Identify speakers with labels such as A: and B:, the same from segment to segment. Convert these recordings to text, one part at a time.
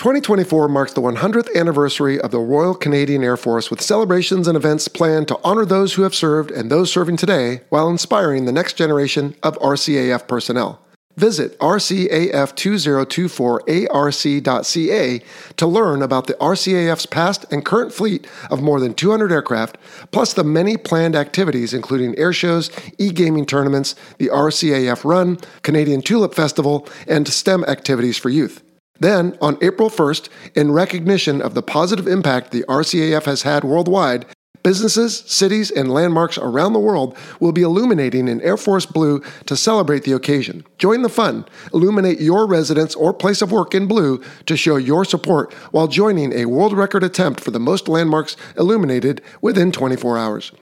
A: 2024 marks the 100th anniversary of the Royal Canadian Air Force with celebrations and events planned to honor those who have served and those serving today while inspiring the next generation of RCAF personnel. Visit RCAF2024ARC.ca to learn about the RCAF's past and current fleet of more than 200 aircraft, plus the many planned activities including air shows, e gaming tournaments, the RCAF Run, Canadian Tulip Festival, and STEM activities for youth. Then, on April 1st, in recognition of the positive impact the RCAF has had worldwide, businesses, cities, and landmarks around the world will be illuminating in Air Force Blue to celebrate the occasion. Join the fun. Illuminate your residence or place of work in blue to show your support while joining a world record attempt for the most landmarks illuminated within 24 hours.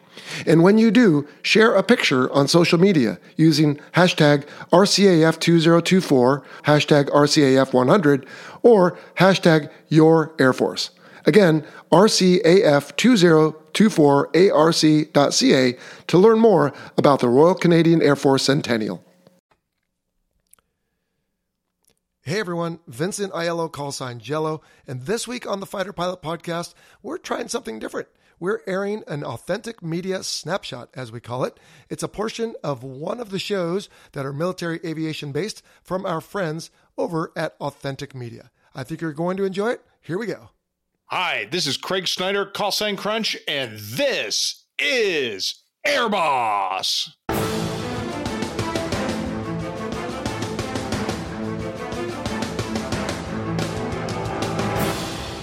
A: And when you do, share a picture on social media using hashtag RCAF2024, hashtag RCAF100, or hashtag Your Air Force. Again, RCAF2024ARC.ca to learn more about the Royal Canadian Air Force Centennial. Hey everyone, Vincent Aiello, call sign Jello, and this week on the Fighter Pilot Podcast, we're trying something different we're airing an authentic media snapshot, as we call it. It's a portion of one of the shows that are military aviation based from our friends over at Authentic Media. I think you're going to enjoy it. Here we go.
B: Hi, this is Craig Snyder, call sign Crunch, and this is Airboss.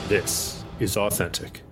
C: This is authentic.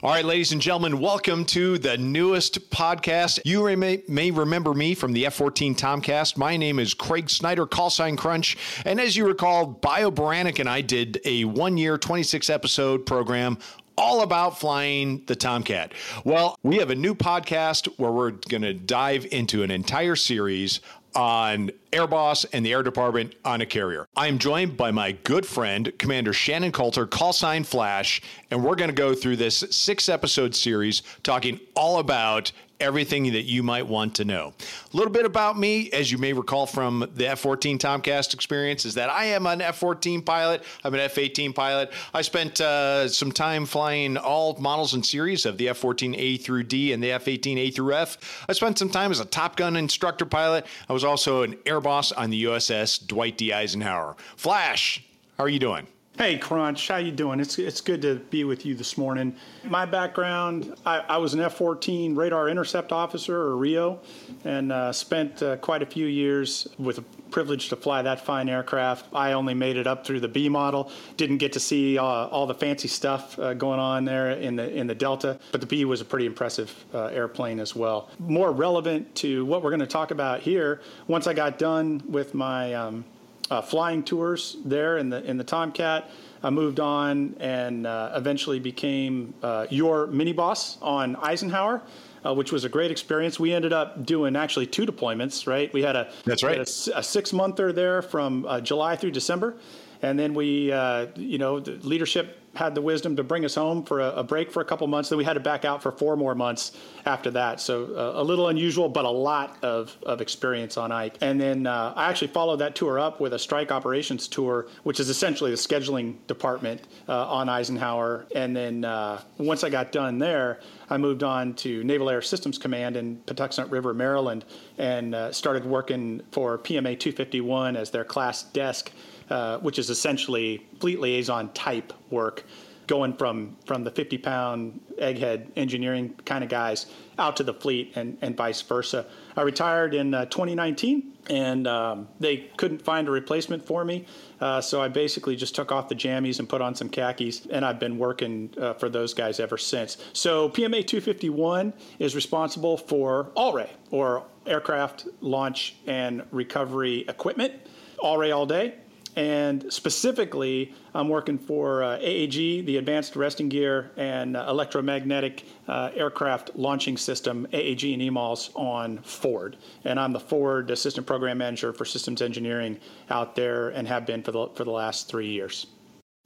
B: All right, ladies and gentlemen, welcome to the newest podcast. You may, may remember me from the F 14 Tomcast. My name is Craig Snyder, call sign Crunch. And as you recall, Bio Baranek and I did a one year, 26 episode program all about flying the Tomcat. Well, we have a new podcast where we're going to dive into an entire series on Airboss and the Air Department on a carrier. I am joined by my good friend, Commander Shannon Coulter, call sign Flash, and we're going to go through this six episode series talking all about everything that you might want to know. A little bit about me, as you may recall from the F 14 Tomcast experience, is that I am an F 14 pilot. I'm an F 18 pilot. I spent uh, some time flying all models and series of the F 14 A through D and the F 18 A through F. I spent some time as a Top Gun instructor pilot. I was also an air boss on the USS Dwight D. Eisenhower. Flash, how are you doing?
D: Hey Crunch, how you doing? It's it's good to be with you this morning. My background, I, I was an F-14 radar intercept officer or RIO, and uh, spent uh, quite a few years with the privilege to fly that fine aircraft. I only made it up through the B model, didn't get to see uh, all the fancy stuff uh, going on there in the in the Delta, but the B was a pretty impressive uh, airplane as well. More relevant to what we're going to talk about here. Once I got done with my um, uh, flying tours there in the in the Tomcat. I moved on and uh, eventually became uh, your mini boss on Eisenhower, uh, which was a great experience. We ended up doing actually two deployments. Right, we had a
B: that's right
D: a, a six monther there from uh, July through December, and then we uh, you know the leadership had the wisdom to bring us home for a, a, break for a couple months. Then we had to back out for four more months after that. So uh, a little unusual, but a lot of, of experience on Ike. And then uh, I actually followed that tour up with a strike operations tour, which is essentially the scheduling department uh, on Eisenhower. And then uh, once I got done there, I moved on to Naval Air Systems Command in Patuxent River, Maryland, and uh, started working for PMA 251 as their class desk uh, which is essentially fleet liaison type work, going from from the 50 pound egghead engineering kind of guys out to the fleet and, and vice versa. I retired in uh, 2019 and um, they couldn't find a replacement for me. Uh, so I basically just took off the jammies and put on some khakis, and I've been working uh, for those guys ever since. So PMA 251 is responsible for ALRE, or Aircraft Launch and Recovery Equipment, ALRE all day. And specifically, I'm working for uh, AAG, the Advanced Arresting Gear and uh, Electromagnetic uh, Aircraft Launching System, AAG and EMALS on Ford. And I'm the Ford Assistant Program Manager for Systems Engineering out there and have been for the, for the last three years.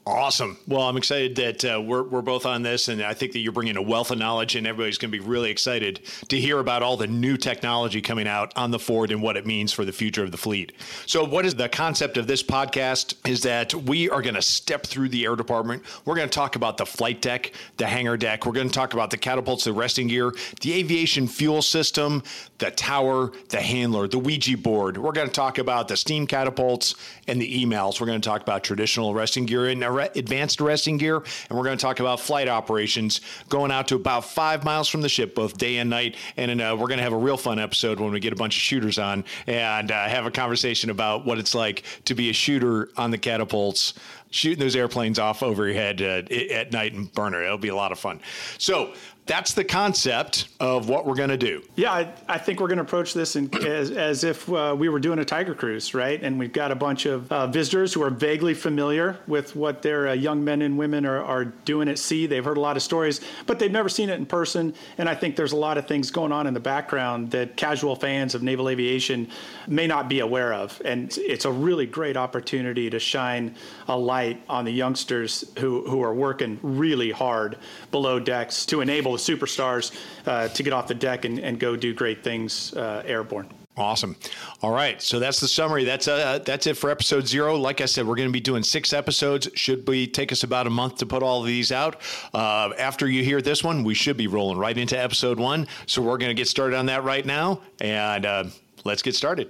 B: Awesome. Well, I'm excited that uh, we're, we're both on this, and I think that you're bringing a wealth of knowledge, and everybody's going to be really excited to hear about all the new technology coming out on the Ford and what it means for the future of the fleet. So, what is the concept of this podcast? Is that we are going to step through the air department. We're going to talk about the flight deck, the hangar deck. We're going to talk about the catapults, the resting gear, the aviation fuel system, the tower, the handler, the Ouija board. We're going to talk about the steam catapults and the EMALS. We're going to talk about traditional resting gear and advanced arresting gear, and we're going to talk about flight operations going out to about five miles from the ship, both day and night. And uh, we're going to have a real fun episode when we get a bunch of shooters on and uh, have a conversation about what it's like to be a shooter on the catapults shooting those airplanes off over your head uh, at night and Burner. It'll be a lot of fun. So that's the concept of what we're going to do.
D: Yeah, I, I, think we're going to approach this in, as, as if uh, we were doing a Tiger Cruise, right? And we've got a bunch of uh, visitors who are vaguely familiar with what their uh, young men and women are, are doing at sea. They've heard a lot of stories, but they've never seen it in person. And I think there's a lot of things going on in the background that casual fans of naval aviation may not be aware of. And it's a really great opportunity to shine a light on the youngsters who, who are working really hard below decks to enable superstars uh, to get off the deck and, and go do great things uh, airborne.
B: Awesome. All right, so that's the summary. That's uh that's it for episode zero. Like I said, we're going to be doing six episodes. Should be take us about a month to put all of these out. Uh, after you hear this one, we should be rolling right into episode one. So we're going to get started on that right now, and uh, let's get started.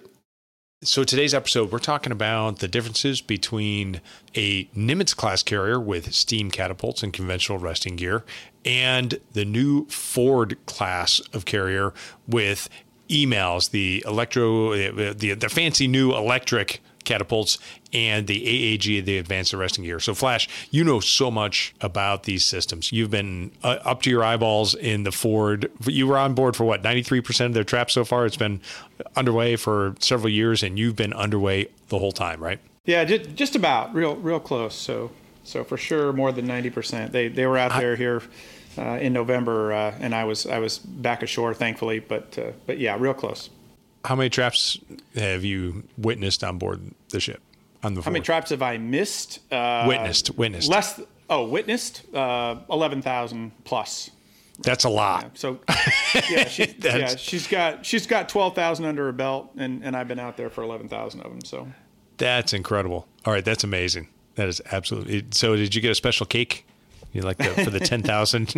B: So, today's episode, we're talking about the differences between a Nimitz class carrier with steam catapults and conventional resting gear and the new Ford class of carrier with EMALS, the electro, the, the fancy new electric catapults and the AAG, the advanced arresting gear. So, Flash, you know so much about these systems. You've been uh, up to your eyeballs in the Ford. You were on board for what, 93% of their traps so far? It's been underway for several years, and you've been underway the whole time, right?
D: Yeah, just about, real, real close. So, so for sure, more than 90%. They, they were out there here. Uh, in November, uh, and I was I was back ashore, thankfully. But uh, but yeah, real close.
B: How many traps have you witnessed on board the ship? On the
D: How many traps have I missed?
B: Uh, witnessed, witnessed.
D: Less. Oh, witnessed. Uh, Eleven thousand plus.
B: That's a lot.
D: Yeah, so, yeah, she, yeah, she's got she's got twelve thousand under her belt, and, and I've been out there for eleven thousand of them. So,
B: that's incredible. All right, that's amazing. That is absolutely. So, did you get a special cake? You like the, for the ten thousand?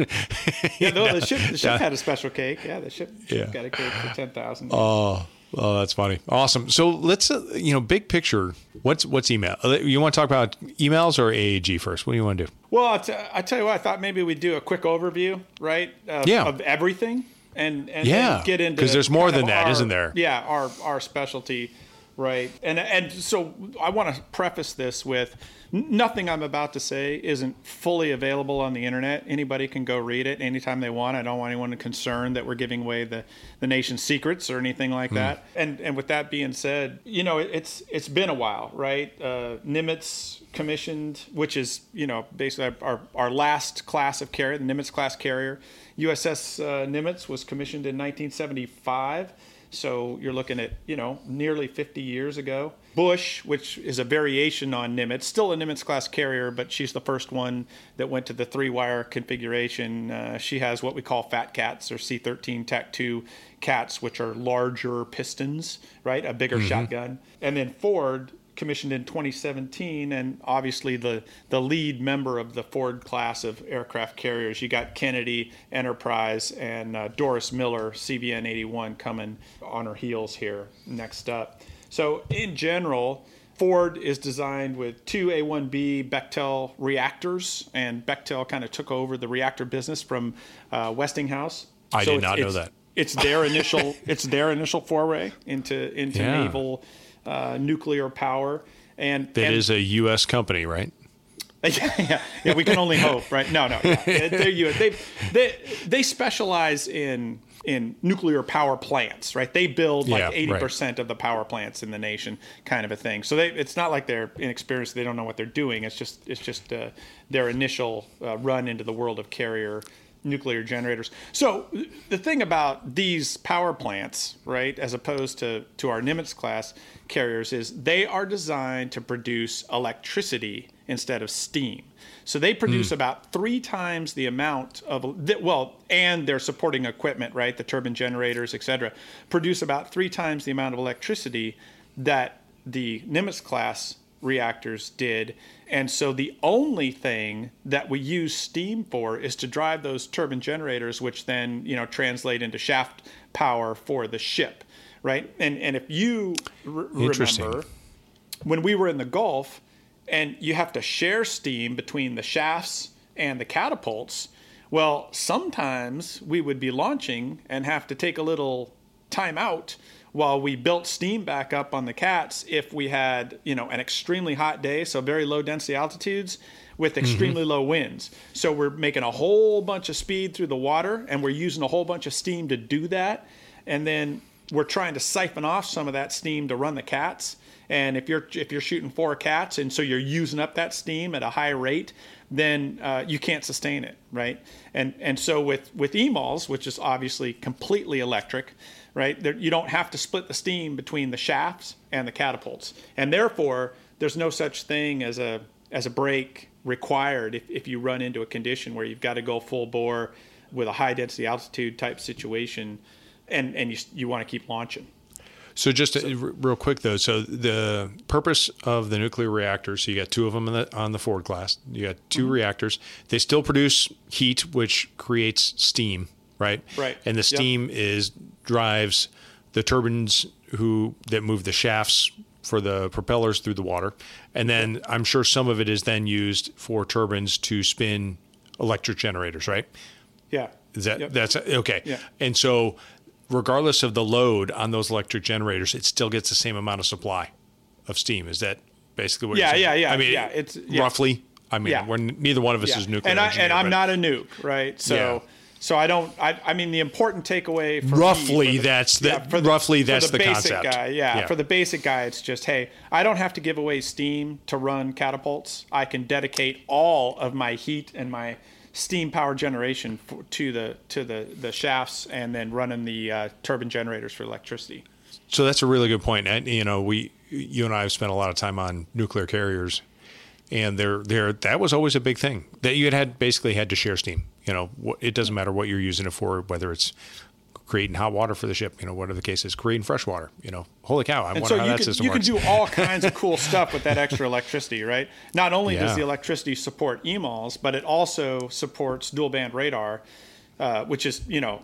D: yeah, no, the ship the ship had a special cake. Yeah, the ship, ship yeah. got a cake for ten thousand.
B: Oh, Oh, that's funny. Awesome. So let's, uh, you know, big picture. What's what's email? Uh, you want to talk about EMALS or AAG first? What do you want to do?
D: Well, I, t- I tell you what, I thought maybe we'd do a quick overview, right? Of,
B: yeah.
D: Of everything, and and
B: yeah,
D: get into
B: because there's more than that, not there?
D: Yeah, our our specialty, right? And and so I want to preface this with nothing I'm about to say isn't fully available on the internet. Anybody can go read it anytime they want. I don't want anyone concerned that we're giving away the, the nation's secrets or anything like mm. that. And and with that being said, you know, it's it's been a while, right? Uh, Nimitz commissioned, which is you know basically our our last class of carrier, the Nimitz class carrier. USS uh, Nimitz was commissioned in 1975. So you're looking at, you know, nearly 50 years ago. Bush, which is a variation on Nimitz, still a Nimitz class carrier, but she's the first one that went to the three wire configuration. Uh, she has what we call fat cats or C 13 TAC 2 cats, which are larger pistons, right? A bigger mm-hmm. shotgun. And then Ford commissioned in 2017 and obviously the the lead member of the Ford class of aircraft carriers you got Kennedy Enterprise and uh, Doris Miller CVN 81 coming on her heels here next up so in general Ford is designed with two A1B Bechtel reactors, and Bechtel kind of took over the reactor business from uh, Westinghouse.
B: I so did not know that.
D: It's their initial. it's their initial foray into into yeah. naval uh, nuclear power. And
B: that
D: and,
B: is a U.S. company, right?
D: yeah, yeah, yeah, we can only hope, right? No, no, yeah. they're U.S. They, they they specialize in in nuclear power plants, right? They build like eighty yeah, percent right. of the power plants in the nation, kind of a thing. So they, it's not like they're inexperienced; they don't know what they're doing. It's just it's just uh, their initial uh, run into the world of carrier nuclear generators. So the thing about these power plants, right, as opposed to to our Nimitz class carriers, is they are designed to produce electricity instead of steam. So they produce mm. about three times the amount of well, and their supporting equipment, right, the turbine generators, et cetera, produce about three times the amount of electricity that the Nimitz class reactors did. And so the only thing that we use steam for is to drive those turbine generators, which then you know translate into shaft power for the ship, right? And and if you r- remember, when we were in the Gulf, and you have to share steam between the shafts and the catapults. Well, sometimes we would be launching and have to take a little time out while we built steam back up on the cats if we had you know an extremely hot day so very low density altitudes with mm-hmm. extremely mm-hmm. low winds so we're making a whole bunch of speed through the water and we're using a whole bunch of steam to do that and then we're trying to siphon off some of that steam to run the cats and if you're if you're shooting four cats and so you're using up that steam at a high rate then uh, you can't sustain it right and and so with with EMALS which is obviously completely electric right? There, you don't have to split the steam between the shafts and the catapults, and therefore there's no such thing as a as a break required if, if you run into a condition where you've got to go full bore with a high density altitude type situation, and and you you want to keep launching.
B: So just to, so, real quick though, so the purpose of the nuclear reactors, so you got two of them the, on the Ford class. You got 2 mm-hmm. reactors. They still produce heat, which creates steam, right?
D: Right.
B: And the steam yep. is drives the turbines who that move the shafts for the propellers through the water, and then I'm sure some of it is then used for turbines to spin electric generators, right?
D: Yeah.
B: Is that
D: yep.
B: that's okay?
D: Yeah.
B: And so, regardless of the load on those electric generators, it still gets the same amount of supply of steam. Is that basically what?
D: Yeah,
B: yeah,
D: yeah.
B: I mean,
D: yeah, it's yeah.
B: roughly. I mean, yeah. neither one of us is nuclear.
D: And I I'm not a nuke, right? So. So I don't. I, I mean, the important takeaway for
B: roughly
D: me, for
B: the, that's the, yeah, the roughly that's
D: the,
B: the,
D: basic
B: concept.
D: Guy, yeah, yeah, for the basic guy, it's just hey, I don't have to give away steam to run catapults. I can dedicate all of my heat and my steam power generation for, to the to the the shafts, and then running the uh, turbine generators for electricity.
B: So that's a really good point. And you know, we you and I have spent a lot of time on nuclear carriers and there there that was always a big thing that you had, had basically had to share steam you know it doesn't matter what you're using it for whether it's creating hot water for the ship you know whatever the case is creating fresh water you know holy cow i and wonder so how that
D: can,
B: system
D: you
B: works.
D: can do all kinds of cool stuff with that extra electricity right not only yeah. does the electricity support emals but it also supports dual band radar uh, which is you know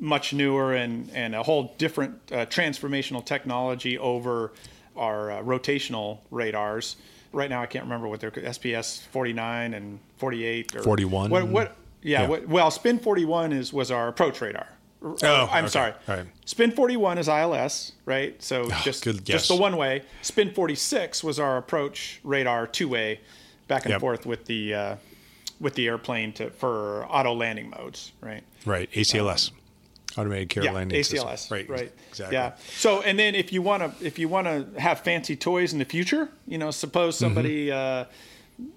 D: much newer and and a whole different uh, transformational technology over our uh, rotational radars right now I can't remember what they're SPS 49 and 48 or
B: 41.
D: What, what yeah, yeah. Well, Spin 41 is was our approach radar.
B: Oh,
D: I'm
B: okay.
D: sorry.
B: Right.
D: Spin 41 is ILS, right? So oh, just just the one way. Spin 46 was our approach radar two way, back and yep. forth with the uh, with the airplane to for auto landing modes, right?
B: Right. ACLS. Um, automated carrier
D: yeah,
B: landing
D: ACLS,
B: system.
D: Right, right, exactly. Yeah. So, and then if you want to, if you want to have fancy toys in the future, you know, suppose mm-hmm. somebody mm-hmm. uh,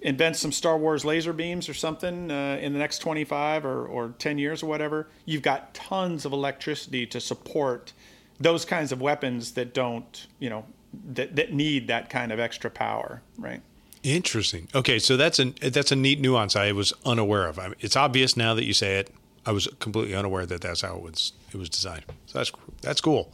D: invents some Star Wars laser beams or something uh, in the next 25 or, or 10 years or whatever, you've got tons of electricity to support those kinds of weapons that don't, you know, that, that need that kind of extra power, right?
B: Interesting. Okay, so that's a that's a neat nuance I was unaware of. I mean, it's obvious now that you say it. I was completely unaware that that's how it was it was designed. So that's that's cool.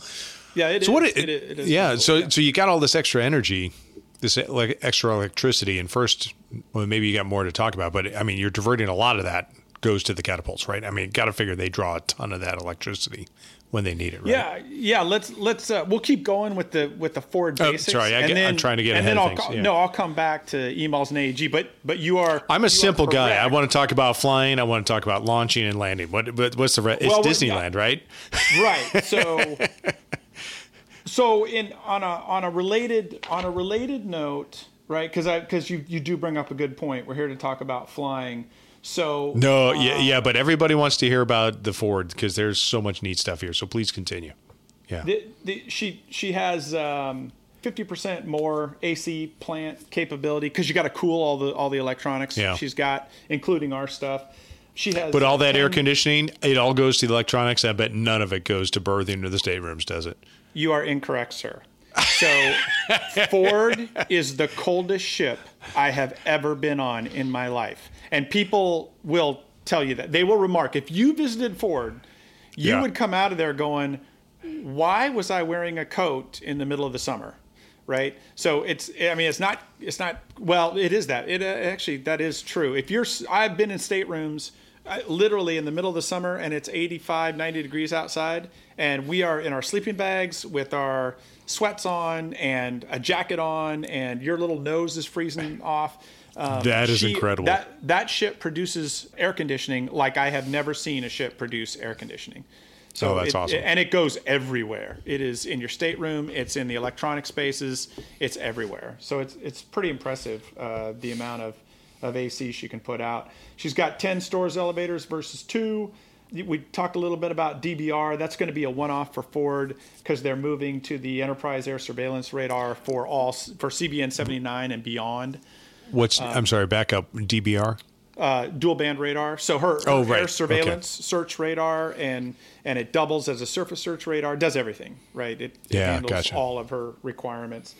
D: Yeah, it
B: so
D: is.
B: What
D: it, it, it is
B: yeah,
D: cool,
B: so
D: yeah.
B: so you got all this extra energy, this like extra electricity, and first, well, maybe you got more to talk about, but I mean, you're diverting a lot of that goes to the catapults, right? I mean, got to figure they draw a ton of that electricity when they need it. Right?
D: Yeah, yeah. Let's let's uh, we'll keep going with the with the Ford
B: oh,
D: basics.
B: Sorry, I am trying to get
D: and
B: ahead
D: then
B: of
D: I'll
B: things. yeah.
D: no, I'll come back to EMALS and AAG. But but you are.
B: I'm a simple guy. I want to talk about flying. I want to talk about launching and landing. What but what's the re- it's well, Disneyland, right?
D: Right. So. so in on a on a related on a related note, right? Because I because you you do bring up a good point. We're here to talk about flying. So
B: no, um, yeah, yeah, but everybody wants to hear about the Ford because there's so much neat stuff here. So please continue. Yeah,
D: the, the, she she has um, fifty percent more AC plant capability because you got to cool all the all the electronics.
B: Yeah.
D: she's got, including our stuff. She has.
B: But all that air conditioning, it all goes to the electronics. I bet none of it goes to berthing or the staterooms, does it?
D: You are incorrect, sir. So, Ford is the coldest ship I have ever been on in my life. And people will tell you that. They will remark if you visited Ford, you
B: Yeah.
D: would come out of there going, Why was I wearing a coat in the middle of the summer? Right. So it's, I mean, it's not, it's not, well, it is that. It uh, actually, that is true. If you're, I've been in staterooms literally in the middle of the summer and it's 85, 90 degrees outside, and we are in our sleeping bags with our sweats on and a jacket on, and your little nose is freezing off. Um,
B: That is incredible.
D: That that ship produces air conditioning like I have never seen a ship produce air conditioning. So
B: Oh, that's
D: it-
B: awesome.
D: and it goes everywhere. It is in your stateroom. It's in the electronic spaces. It's everywhere. So it's it's pretty impressive uh, the amount of of AC she can put out. She's got 10 stores elevators versus two. We talked a little bit about DBR. That's going to be a one-off for Ford because they're moving to the Enterprise Air Surveillance Radar for all for CVN 79 and beyond
B: What's, I'm sorry, back up. DBR?
D: uh, dual band radar. So her, her
B: Oh, right.
D: air surveillance search radar and and it doubles as a surface search radar. Does everything right? It, it
B: Yeah,
D: handles
B: gotcha.
D: all of her requirements.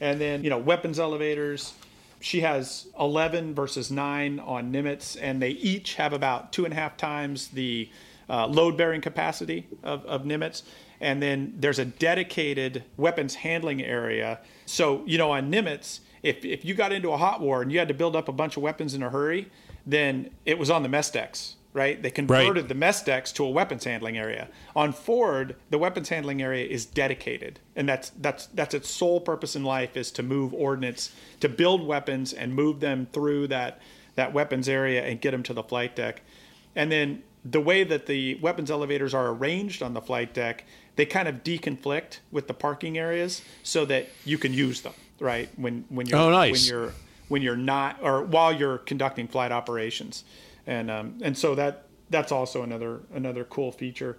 D: And then you know weapons elevators. She has 11 versus 9 on Nimitz, and they each have about two and a half times the uh, load bearing capacity of, of Nimitz. And then there's a dedicated weapons handling area. So, you know, on Nimitz, if, if you got into a hot war and you had to build up a bunch of weapons in a hurry, then it was on the mess decks, right? They converted the mess decks to a weapons handling area. On Ford, the weapons handling area is dedicated, and that's that's that's its sole purpose in life is to move ordnance, to build weapons and move them through that that weapons area and get them to the flight deck. And then the way that the weapons elevators are arranged on the flight deck, they kind of deconflict with the parking areas so that you can use them, right? When when you're
B: Oh, nice.
D: when you're when you're not or while you're conducting flight operations. And um, and so that that's also another another cool feature.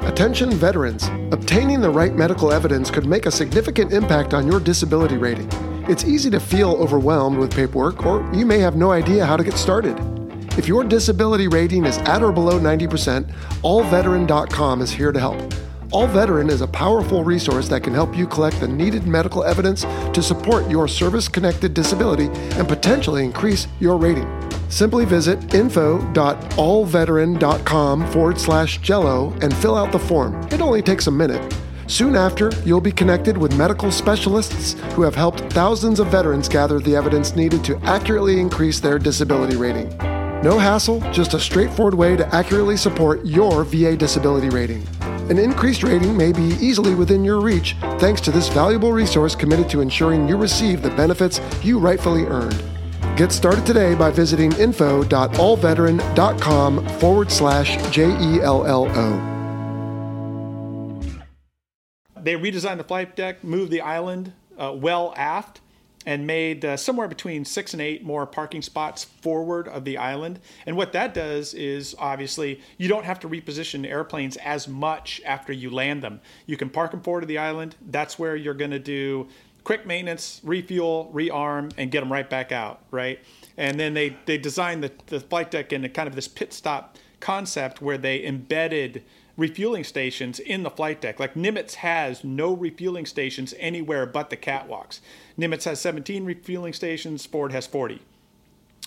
A: Attention veterans. Obtaining the right medical evidence could make a significant impact on your disability rating. It's easy to feel overwhelmed with paperwork, or you may have no idea how to get started. If your disability rating is at or below 90%, allveteran.com is here to help. All Veteran is a powerful resource that can help you collect the needed medical evidence to support your service connected disability and potentially increase your rating. Simply visit info.allveteran.com forward slash jello and fill out the form. It only takes a minute. Soon after, you'll be connected with medical specialists who have helped thousands of veterans gather the evidence needed to accurately increase their disability rating. No hassle, just a straightforward way to accurately support your VA disability rating. An increased rating may be easily within your reach thanks to this valuable resource committed to ensuring you receive the benefits you rightfully earned. Get started today by visiting info.allveteran.com forward slash J E L L O.
D: They redesigned the flight deck, moved the island uh, well aft, and made uh, somewhere between six and eight more parking spots forward of the island. And what that does is obviously you don't have to reposition airplanes as much after you land them. You can park them forward of the island. That's where you're going to do quick maintenance, refuel, rearm, and get them right back out, right? And then they, they designed the, the flight deck in kind of this pit stop concept where they embedded refueling stations in the flight deck. Like Nimitz has no refueling stations anywhere but the catwalks. Nimitz has 17 refueling stations, Ford has 40.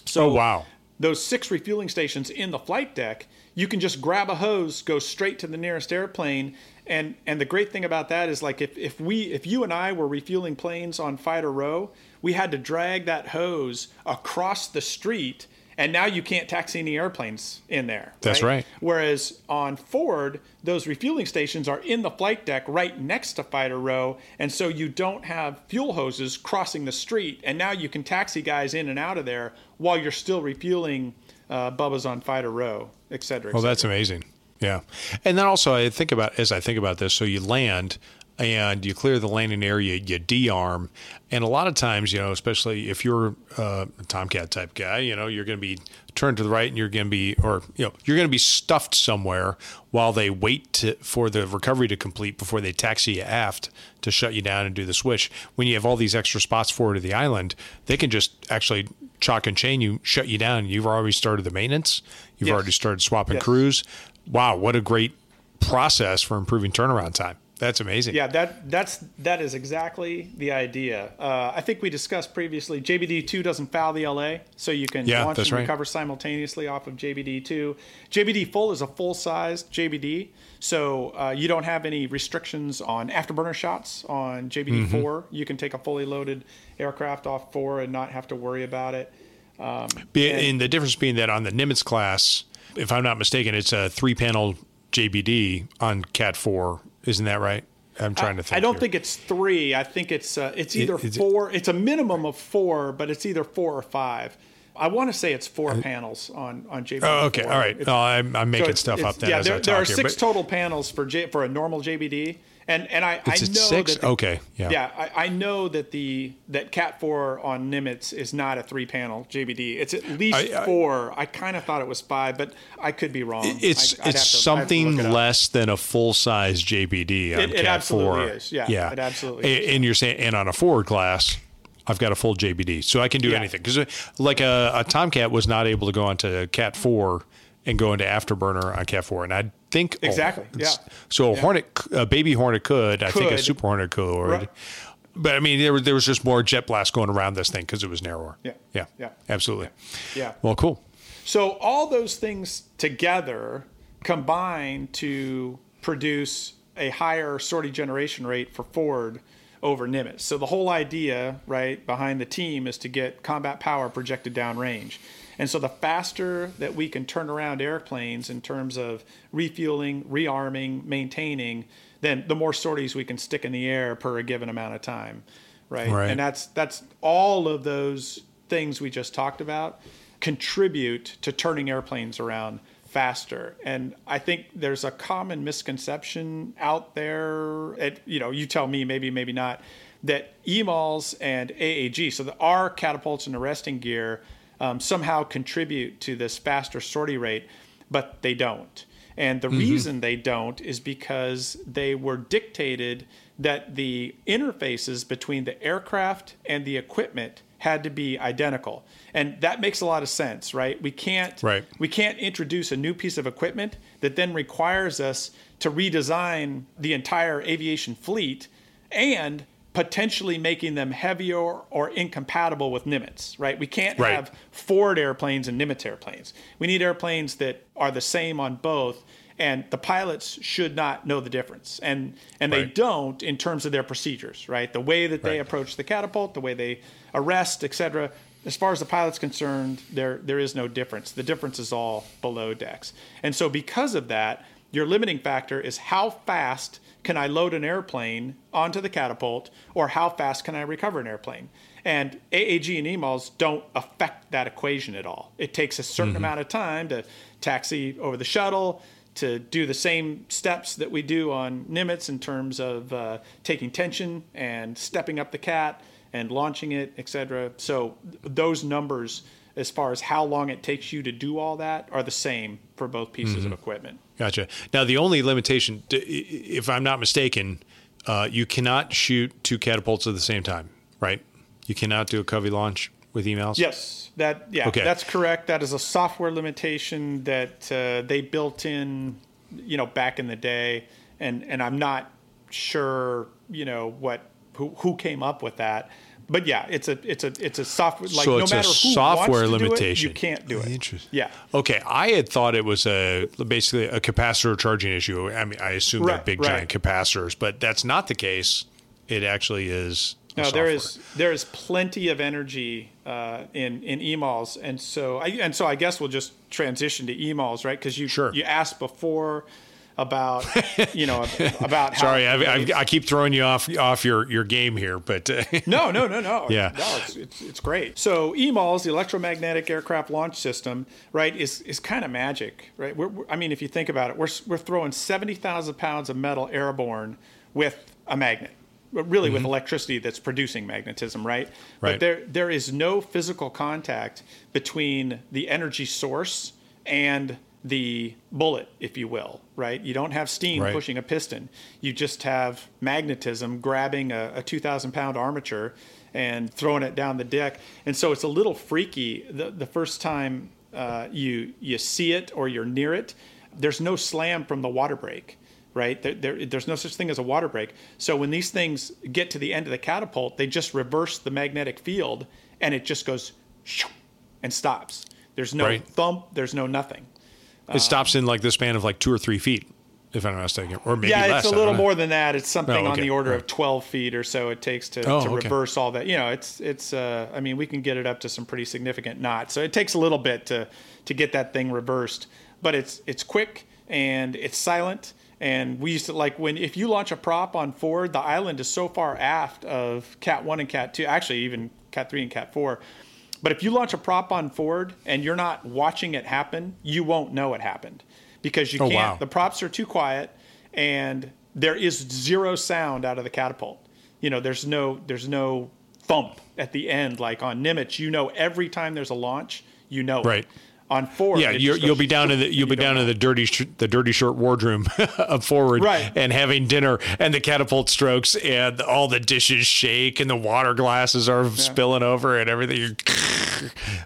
D: So
B: Oh, wow.
D: Those six refueling stations in the flight deck, you can just grab a hose, go straight to the nearest airplane. And and the great thing about that is like if, if we if you and I were refueling planes on fighter row, we had to drag that hose across the street and now you can't taxi any airplanes in there.
B: That's right.
D: Whereas on Ford, those refueling stations are in the flight deck right next to fighter row, and so you don't have fuel hoses crossing the street, and now you can taxi guys in and out of there while you're still refueling uh, Bubba's on fighter row, et cetera. et
B: Well,
D: cetera.
B: that's amazing. Yeah. And then also, I think about, as I think about this, so you land and you clear the landing area, you de-arm. And a lot of times, you know, especially if you're uh, a Tomcat type guy, you know, you're going to be turned to the right and you're going to be, or, you know, you're going to be stuffed somewhere while they wait to, for the recovery to complete before they taxi you aft to shut you down and do the switch. When you have all these extra spots forward to the island, they can just actually chalk and chain, you shut you down. You've already started the maintenance. You've
D: Yes.
B: already started swapping
D: Yes.
B: crews. Wow, what a great process for improving turnaround time. That's amazing.
D: Yeah, that that's that is exactly the idea. Uh, I think we discussed previously. JBD two doesn't foul the LA, so you can
B: Yeah,
D: launch and
B: right.
D: recover simultaneously off of JBD two. JBD full is a full size JBD, so uh, you don't have any restrictions on afterburner shots on JBD
B: Mm-hmm.
D: 4 You can take a fully loaded aircraft off four and not have to worry about it.
B: Be, and the difference being that on the Nimitz class, if I'm not mistaken, it's a three panel JBD on Cat 4. Isn't that right? I'm trying to think.
D: I don't
B: here.
D: think it's three. I think it's uh, it's either
B: it-
D: four. It's a minimum of four, but it's either four or five. I want to say it's four panels on on JBD.
B: Oh, okay.
D: 4.
B: All right.
D: It's-
B: No, I'm, I'm making
D: it's-
B: stuff up then
D: Yeah,
B: I
D: there
B: talk
D: are
B: here.
D: six
B: but
D: total panels for J, for a normal JBD, and and I, I
B: It's
D: know
B: six?
D: that the-
B: Okay, yeah.
D: yeah I, I know that the that Cat four on Nimitz is not a three panel JBD. It's at least
B: I- I-
D: four. I kind of thought it was five, but I could be wrong.
B: it's
D: I-
B: it's
D: to- I'd have to
B: something
D: it
B: less than a full size JBD on
D: It- it
B: Cat
D: absolutely
B: 4.
D: is. Yeah,
B: yeah,
D: it absolutely
B: A-
D: is.
B: And you're saying, and on a Ford class, I've got a full JBD, so I can do
D: Yeah.
B: anything. Because uh, like a, a Tomcat was not able to go onto Cat 4 and go into afterburner on Cat 4, and I think
D: Exactly,
B: it's-
D: yeah.
B: So a
D: Yeah.
B: Hornet, a baby Hornet could. I think a Super Hornet could.
D: Right.
B: But I mean, there, was- there was just more jet blast going around this thing because it was narrower.
D: Yeah.
B: yeah,
D: Yeah.
B: absolutely.
D: Yeah.
B: Well, cool.
D: So all those things together combine to produce a higher sortie generation rate for Ford over Nimitz. So the whole idea, right, behind the team is to get combat power projected downrange. And so the faster that we can turn around airplanes in terms of refueling, rearming, maintaining, then the more sorties we can stick in the air per a given amount of time, right?
B: Right.
D: And that's that's all of those things we just talked about contribute to turning airplanes around faster. And I think there's a common misconception out there. It, you know, you tell me, maybe, maybe not, that EMALs and AAG, so the R catapults and arresting gear, um, somehow contribute to this faster sortie rate, but they don't. And the reason they don't is because they were dictated that the interfaces between the aircraft and the equipment had to be identical. And that makes a lot of sense, right? We can't
B: Right.
D: we can't introduce a new piece of equipment that then requires us to redesign the entire aviation fleet and potentially making them heavier or incompatible with Nimitz, right? We can't
B: Right.
D: have Ford airplanes and Nimitz airplanes. We need airplanes that are the same on both and the pilots should not know the difference. And and they
B: Right.
D: don't in terms of their procedures, right? The way that they
B: Right.
D: approach the catapult, the way they arrest, etc. As far as the pilot's concerned, there there is no difference. The difference is all below decks. And so because of that, your limiting factor is how fast can I load an airplane onto the catapult or how fast can I recover an airplane? And AAG and EMALs don't affect that equation at all. It takes a certain amount of time to taxi over the shuttle, to do the same steps that we do on Nimitz in terms of uh, taking tension and stepping up the cat and launching it, et cetera. So th- those numbers, as far as how long it takes you to do all that, are the same for both pieces of equipment.
B: Gotcha. Now, the only limitation, if I'm not mistaken, uh, you cannot shoot two catapults at the same time, right? You cannot do a cubby launch with EMALS.
D: Yes, that yeah,
B: Okay.
D: that's correct. That is a software limitation that uh, they built in, you know, back in the day, and and I'm not sure, you know, what who who came up with that. But yeah, it's a it's a it's a software like
B: so
D: no
B: it's
D: matter
B: a
D: who
B: software
D: wants to do it,
B: limitation.
D: you can't do it.
B: Interesting.
D: Yeah.
B: Okay, I had thought it was a basically a capacitor charging issue. I mean, I assume they're big
D: right.
B: giant capacitors, but that's not the case. It actually is.
D: No, there
B: software.
D: is there is plenty of energy uh, in in EMALs, and so I, and so I guess we'll just transition to EMALs, right? Because you
B: Sure.
D: you asked before about you know about how
B: Sorry, I, I, I keep throwing you off off your, your game here, but uh,
D: No, no, no, no.
B: Yeah.
D: No, it's, it's, it's great. So EMALS, the electromagnetic aircraft launch system, right, is, is kind of magic, right? We're, we're- I mean, if you think about it, we're, we're throwing 70,000 pounds of metal airborne with a magnet, but really with electricity that's producing magnetism, right?
B: Right.
D: But there, there is no physical contact between the energy source and the bullet, if you will, right? You don't have steam
B: Right.
D: pushing a piston. You just have magnetism grabbing a, a 2,000 pound armature and throwing it down the deck. And so it's a little freaky the, the first time uh, you you see it or you're near it. There's no slam from the water brake, right? There, there, there's no such thing as a water brake. So when these things get to the end of the catapult, they just reverse the magnetic field and it just goes and stops. There's no
B: Right.
D: thump. There's no nothing.
B: It stops in like the span of like two or three feet, if I'm not mistaken, or maybe
D: yeah,
B: less.
D: it's a
B: I don't
D: little more than that. It's something
B: Oh,
D: on the order
B: Right.
D: of 12 feet or so it takes to,
B: Oh,
D: to
B: okay.
D: reverse all that. You know, it's it's. Uh, I mean, we can get it up to some pretty significant knots. So it takes a little bit to to get that thing reversed, but it's it's quick and it's silent. And we used to like when if you launch a prop on Ford, the island is so far aft of Cat One and Cat Two, actually even Cat Three and Cat Four. But if you launch a prop on Ford and you're not watching it happen, you won't know it happened because you
B: Oh,
D: can't.
B: wow.
D: The props are too quiet, and there is zero sound out of the catapult. You know, there's no there's no thump at the end like on Nimitz. You know, every time there's a launch, you know. it. On Ford,
B: Yeah, you're, you'll be down in the you'll be down in the dirty sh- the dirty shirt wardroom of Ford,
D: Right.
B: And having dinner, and the catapult strokes, and all the dishes shake, and the water glasses are spilling over, and everything.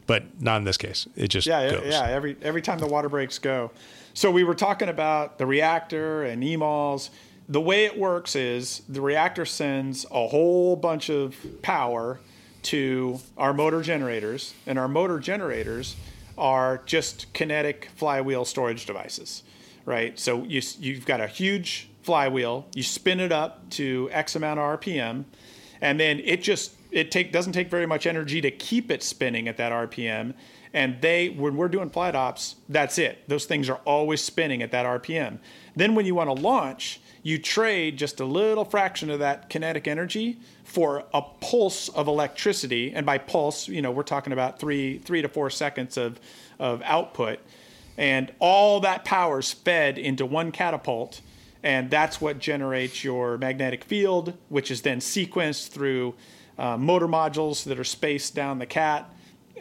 B: But not in this case. It just
D: yeah,
B: goes.
D: yeah. Every every time the water brakes go. So we were talking about the reactor and EMALs. The way it works is the reactor sends a whole bunch of power to our motor generators, and our motor generators are just kinetic flywheel storage devices, right? So you you've got a huge flywheel, you spin it up to X amount of RPM, and then it just it take doesn't take very much energy to keep it spinning at that RPM. And they when we're doing flight ops, that's it. Those things are always spinning at that RPM. Then when you want to launch, you trade just a little fraction of that kinetic energy for a pulse of electricity. And by pulse, you know, we're talking about three three to four seconds of of output. And all that power is fed into one catapult and that's what generates your magnetic field, which is then sequenced through uh, motor modules that are spaced down the cat,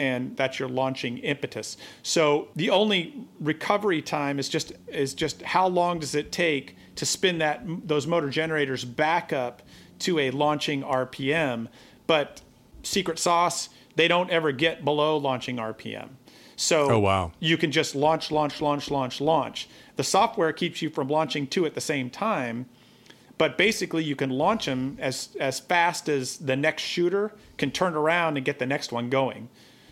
D: and that's your launching impetus. So the only recovery time is just is just how long does it take to spin that those motor generators back up to a launching RPM, but secret sauce they don't ever get below launching RPM. So
B: Oh, wow.
D: you can just launch, launch, launch, launch, launch. The software keeps you from launching two at the same time, but basically you can launch them as as fast as the next shooter can turn around and get the next one going.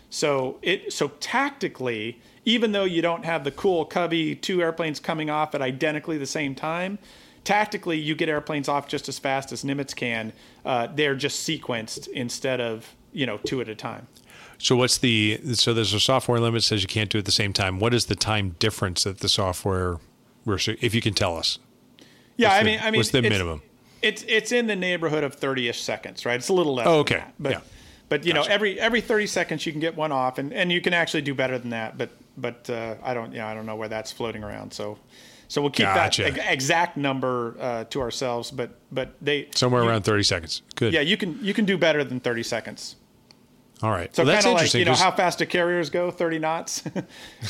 D: So it so tactically, even though you don't have the cool cubby two airplanes coming off at identically the same time, tactically you get airplanes off just as fast as Nimitz can. Uh, they're just sequenced instead of you know two at a time.
B: So what's the so there's a software limit that says you can't do it at the same time. What is the time difference that the software, if you can tell us?
D: Yeah,
B: What's
D: I
B: the-
D: mean, I mean,
B: what's the minimum?
D: It's it's in the neighborhood of thirty-ish seconds, right? It's a little less.
B: Oh, okay.
D: that. But
B: Yeah.
D: But you know, every every thirty seconds you can get one off, and, and you can actually do better than that. But but uh, I don't you know I don't know where that's floating around. So so we'll keep
B: Gotcha.
D: that exact number uh, to ourselves. But but they
B: Somewhere
D: you-
B: around 30 seconds. Good.
D: Yeah, you can you can do better than thirty seconds.
B: All right.
D: So
B: well, that's
D: kind of like
B: interesting.
D: you know how fast do carriers go? Thirty knots.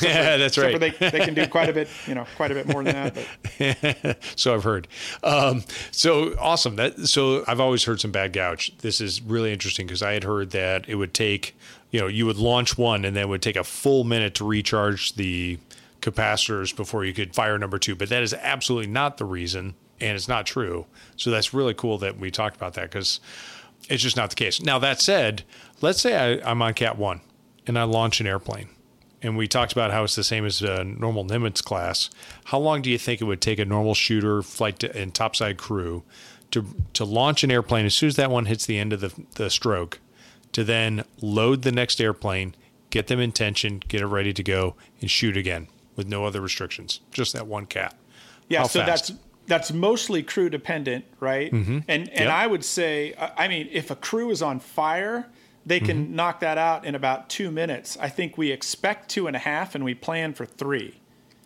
B: yeah, that's
D: Except
B: right.
D: for they, they can do quite a bit, you know, quite a bit more than that.
B: So I've heard. Um, so awesome. That so I've always heard some bad gouge. This is really interesting because I had heard that it would take, you know, you would launch one and then it would take a full minute to recharge the capacitors before you could fire number two. But that is absolutely not the reason, and it's not true. So that's really cool that we talked about that because it's just not the case. Now that said, let's say I, I'm on Cat One and I launch an airplane and we talked about how it's the same as a normal Nimitz class. How long do you think it would take a normal shooter, flight to, and topside crew to to launch an airplane as soon as that one hits the end of the, the stroke, to then load the next airplane, get them in tension, get it ready to go, and shoot again with no other restrictions, just that one cat.
D: Yeah,
B: How
D: so
B: fast?
D: that's that's mostly crew dependent, right? And and
B: Yep.
D: I would say, I mean, if a crew is on fire, they can
B: Mm-hmm.
D: knock that out in about two minutes. I think we expect two and a half, and we plan for three.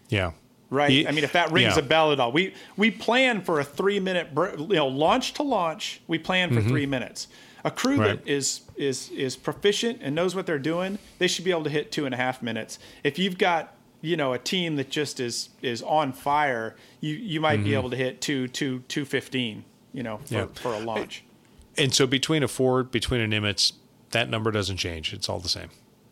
B: yeah.
D: Right. I mean, if that rings
B: yeah.
D: a bell at all, we we plan for a three minute, br- you know, launch to launch. We plan for three minutes. A crew
B: Mm-hmm. Right.
D: that is is is proficient and knows what they're doing, they should be able to hit two and a half minutes. If you've got you know a team that just is is on fire, you you might be able to hit two two two fifteen. You know, for,
B: Mm-hmm. Yeah.
D: for a launch.
B: And so between a Ford, between a Nimitz, that number doesn't change. It's all the same.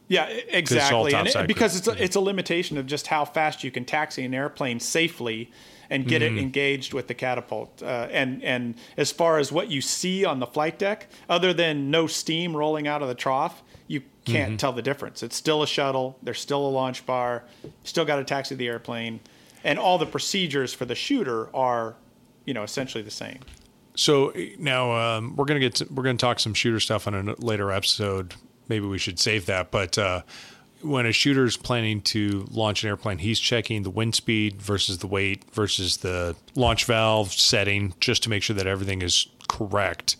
D: Yeah,
B: all
D: exactly. And it, because it's a, it's a limitation of just how fast you can taxi an airplane safely and get
B: Mm-hmm.
D: it engaged with the catapult. Uh, and and as far as what you see on the flight deck, other than no steam rolling out of the trough, you can't
B: Mm-hmm.
D: tell the difference. It's still a shuttle. There's still a launch bar. Still got to taxi the airplane, and all the procedures for the shooter are, you know, essentially the same.
B: So now um, we're gonna get to, we're gonna talk some shooter stuff on a later episode. Maybe we should save that. But uh, when a shooter's planning to launch an airplane, he's checking the wind speed versus the weight versus the launch valve setting just to make sure that everything is correct.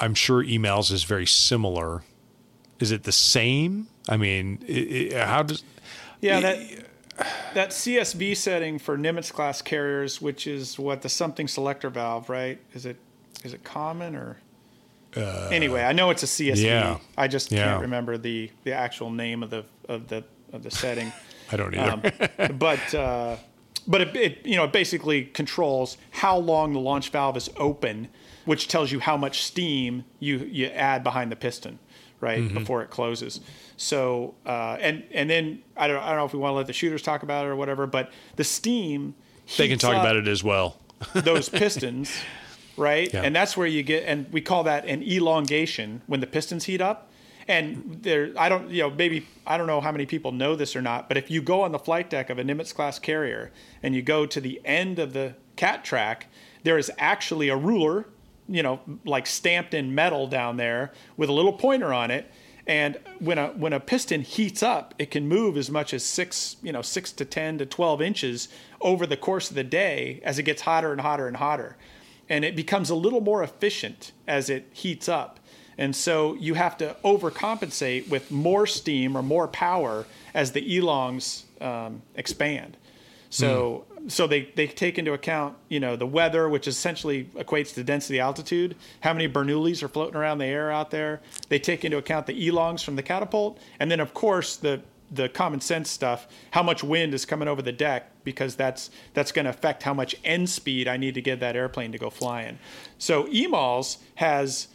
B: I'm sure EMALS is very similar. Is it the same? I mean, i i how does
D: Yeah, that that CSV setting for Nimitz class carriers, which is what the something selector valve, right? Is it is it common or? Anyway, I know it's a CSV.
B: Uh, yeah.
D: I just
B: Yeah.
D: can't remember the the actual name of the of the of the setting.
B: I don't either.
D: Um, but uh, but it, it you know it basically controls how long the launch valve is open, which tells you how much steam you you add behind the piston, right
B: Mm-hmm.
D: before it closes. So uh, and and then I don't I don't know if we want to let the shooters talk about it or whatever, but the steam
B: they can talk about it as well.
D: those pistons, right?
B: Yeah.
D: And that's where you get, and we call that an elongation when the pistons heat up. And there, I don't, you know, maybe I don't know how many people know this or not, but if you go on the flight deck of a Nimitz class carrier and you go to the end of the cat track, there is actually a ruler, you know, like stamped in metal down there with a little pointer on it. And when a when a piston heats up, it can move as much as six, you know, six to ten to twelve inches over the course of the day as it gets hotter and hotter and hotter. And it becomes a little more efficient as it heats up. And so you have to overcompensate with more steam or more power as the elongs um, expand. So so they, they take into account, you know, the weather, which essentially equates to density altitude, how many Bernoullis are floating around the air out there. They take into account the elongs from the catapult, and then of course the the common sense stuff, how much wind is coming over the deck, because that's that's going to affect how much end speed I need to get that airplane to go flying. So EMALS has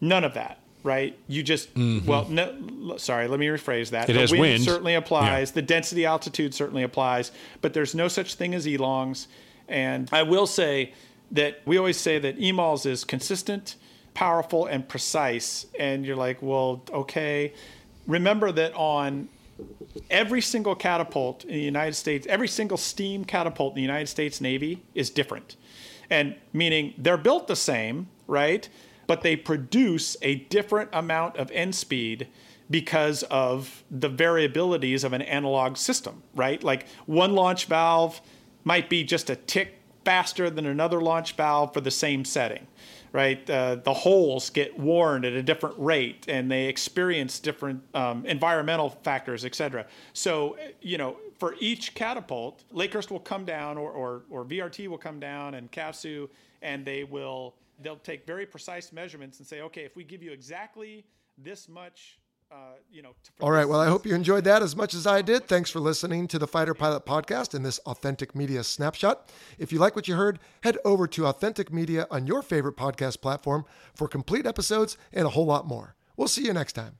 D: none of that, right? You just well, no, sorry, let me rephrase that.
B: Mm-hmm. It
D: the
B: has
D: wind,
B: wind.
D: certainly applies. The density altitude certainly applies, but there's no such thing as elongs. And I will say that we always say that EMALS is consistent, powerful, and precise. And you're like, well, okay. Remember that on every single catapult in the United States, every single steam catapult in the United States Navy is different. And meaning they're built the same, right? But they produce a different amount of end speed because of the variabilities of an analog system, right? Like one launch valve might be just a tick faster than another launch valve for the same setting right? Uh, the holes get worn at a different rate, and they experience different um, environmental factors, et cetera. So, you know, for each catapult, Lakehurst will come down, or, or, or VRT will come down, and CAFSU, and they will they'll take very precise measurements and say, okay, if we give you exactly this much. Uh, you know,
A: All right. Well, I hope you enjoyed that as much as I did. Thanks for listening to the Fighter Pilot podcast and this Authentic Media snapshot. If you like what you heard, head over to Authentic Media on your favorite podcast platform for complete episodes and a whole lot more. We'll see you next time.